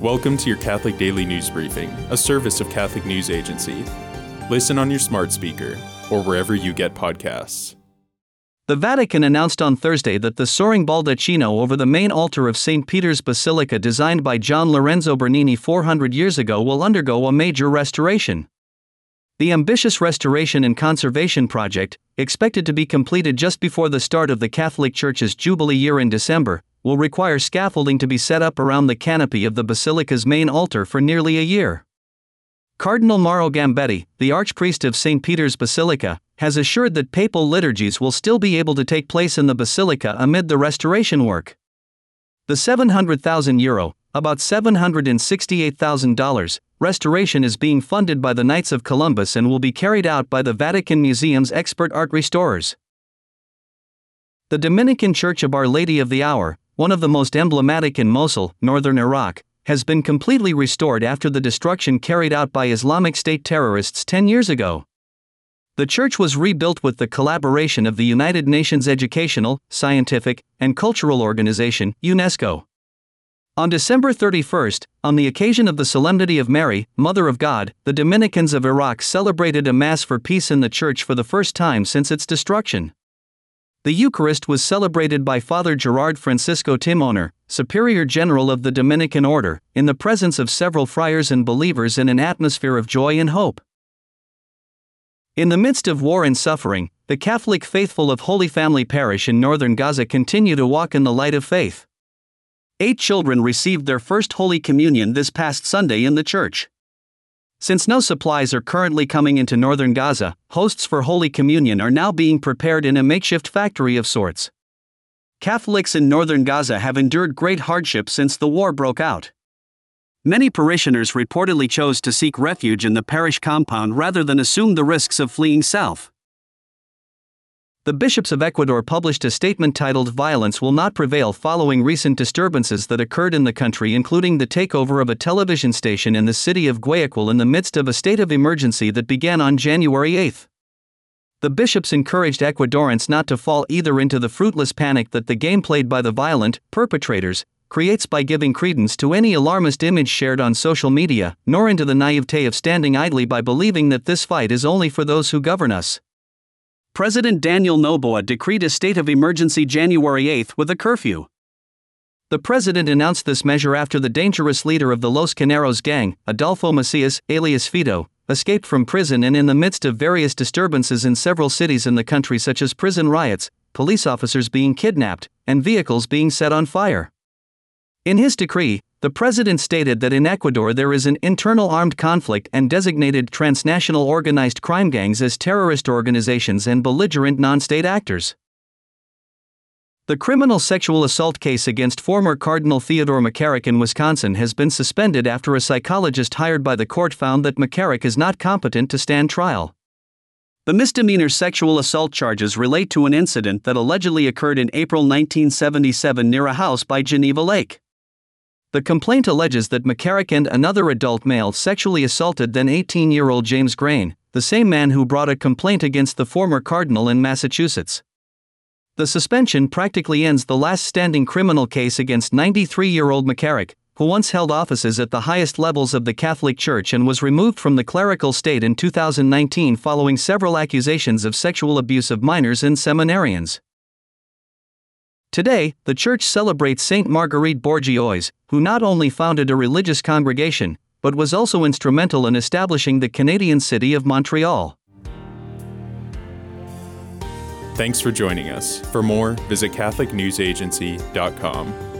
Welcome to your Catholic Daily News Briefing, a service of Catholic News Agency. Listen on your smart speaker or wherever you get podcasts. The Vatican announced on Thursday that the soaring baldacchino over the main altar of St. Peter's Basilica, designed by Gian Lorenzo Bernini 400 years ago, will undergo a major restoration. The ambitious restoration and conservation project, expected to be completed just before the start of the Catholic Church's Jubilee year in December, will require scaffolding to be set up around the canopy of the basilica's main altar for nearly a year. Cardinal Mauro Gambetti, the Archpriest of St. Peter's Basilica, has assured that papal liturgies will still be able to take place in the basilica amid the restoration work. The 700,000 euro, about $768,000, restoration is being funded by the Knights of Columbus and will be carried out by the Vatican Museum's expert art restorers. The Dominican Church of Our Lady of the Hour, one of the most emblematic in Mosul, northern Iraq, has been completely restored after the destruction carried out by Islamic State terrorists 10 years ago. The church was rebuilt with the collaboration of the United Nations Educational, Scientific, and Cultural Organization, UNESCO. On December 31st, on the occasion of the Solemnity of Mary, Mother of God, the Dominicans of Iraq celebrated a Mass for peace in the church for the first time since its destruction. The Eucharist was celebrated by Father Gerard Francisco Timoner, Superior General of the Dominican Order, in the presence of several friars and believers in an atmosphere of joy and hope. In the midst of war and suffering, the Catholic faithful of Holy Family Parish in northern Gaza continue to walk in the light of faith. Eight children received their first Holy Communion this past Sunday in the church. Since no supplies are currently coming into northern Gaza, hosts for Holy Communion are now being prepared in a makeshift factory of sorts. Catholics in northern Gaza have endured great hardship since the war broke out. Many parishioners reportedly chose to seek refuge in the parish compound rather than assume the risks of fleeing south the bishops of Ecuador published a statement titled Violence Will Not Prevail following recent disturbances that occurred in the country, including the takeover of a television station in the city of Guayaquil in the midst of a state of emergency that began on January 8. The bishops encouraged Ecuadorians not to fall either into the fruitless panic that the game played by the violent perpetrators creates by giving credence to any alarmist image shared on social media, nor into the naivete of standing idly by believing that this fight is only for those who govern us. President Daniel Noboa decreed a state of emergency January 8 with a curfew. The president announced this measure after the dangerous leader of the Los Choneros gang, Adolfo Macias, alias Fito, escaped from prison and in the midst of various disturbances in several cities in the country, such as prison riots, police officers being kidnapped, and vehicles being set on fire. In his decree, the president stated that in Ecuador there is an internal armed conflict and designated transnational organized crime gangs as terrorist organizations and belligerent non state actors. The criminal sexual assault case against former Cardinal Theodore McCarrick in Wisconsin has been suspended after a psychologist hired by the court found that McCarrick is not competent to stand trial. The misdemeanor sexual assault charges relate to an incident that allegedly occurred in April 1977 near a house by Geneva Lake. The complaint alleges that McCarrick and another adult male sexually assaulted then 18 year old James Grein, the same man who brought a complaint against the former cardinal in Massachusetts. The suspension practically ends the last standing criminal case against 93 year old McCarrick, who once held offices at the highest levels of the Catholic Church and was removed from the clerical state in 2019 following several accusations of sexual abuse of minors and seminarians. Today, the church celebrates Saint Marguerite Bourgeoys, who not only founded a religious congregation, but was also instrumental in establishing the Canadian city of Montreal. Thanks for joining us. For more, visit CatholicNewsAgency.com.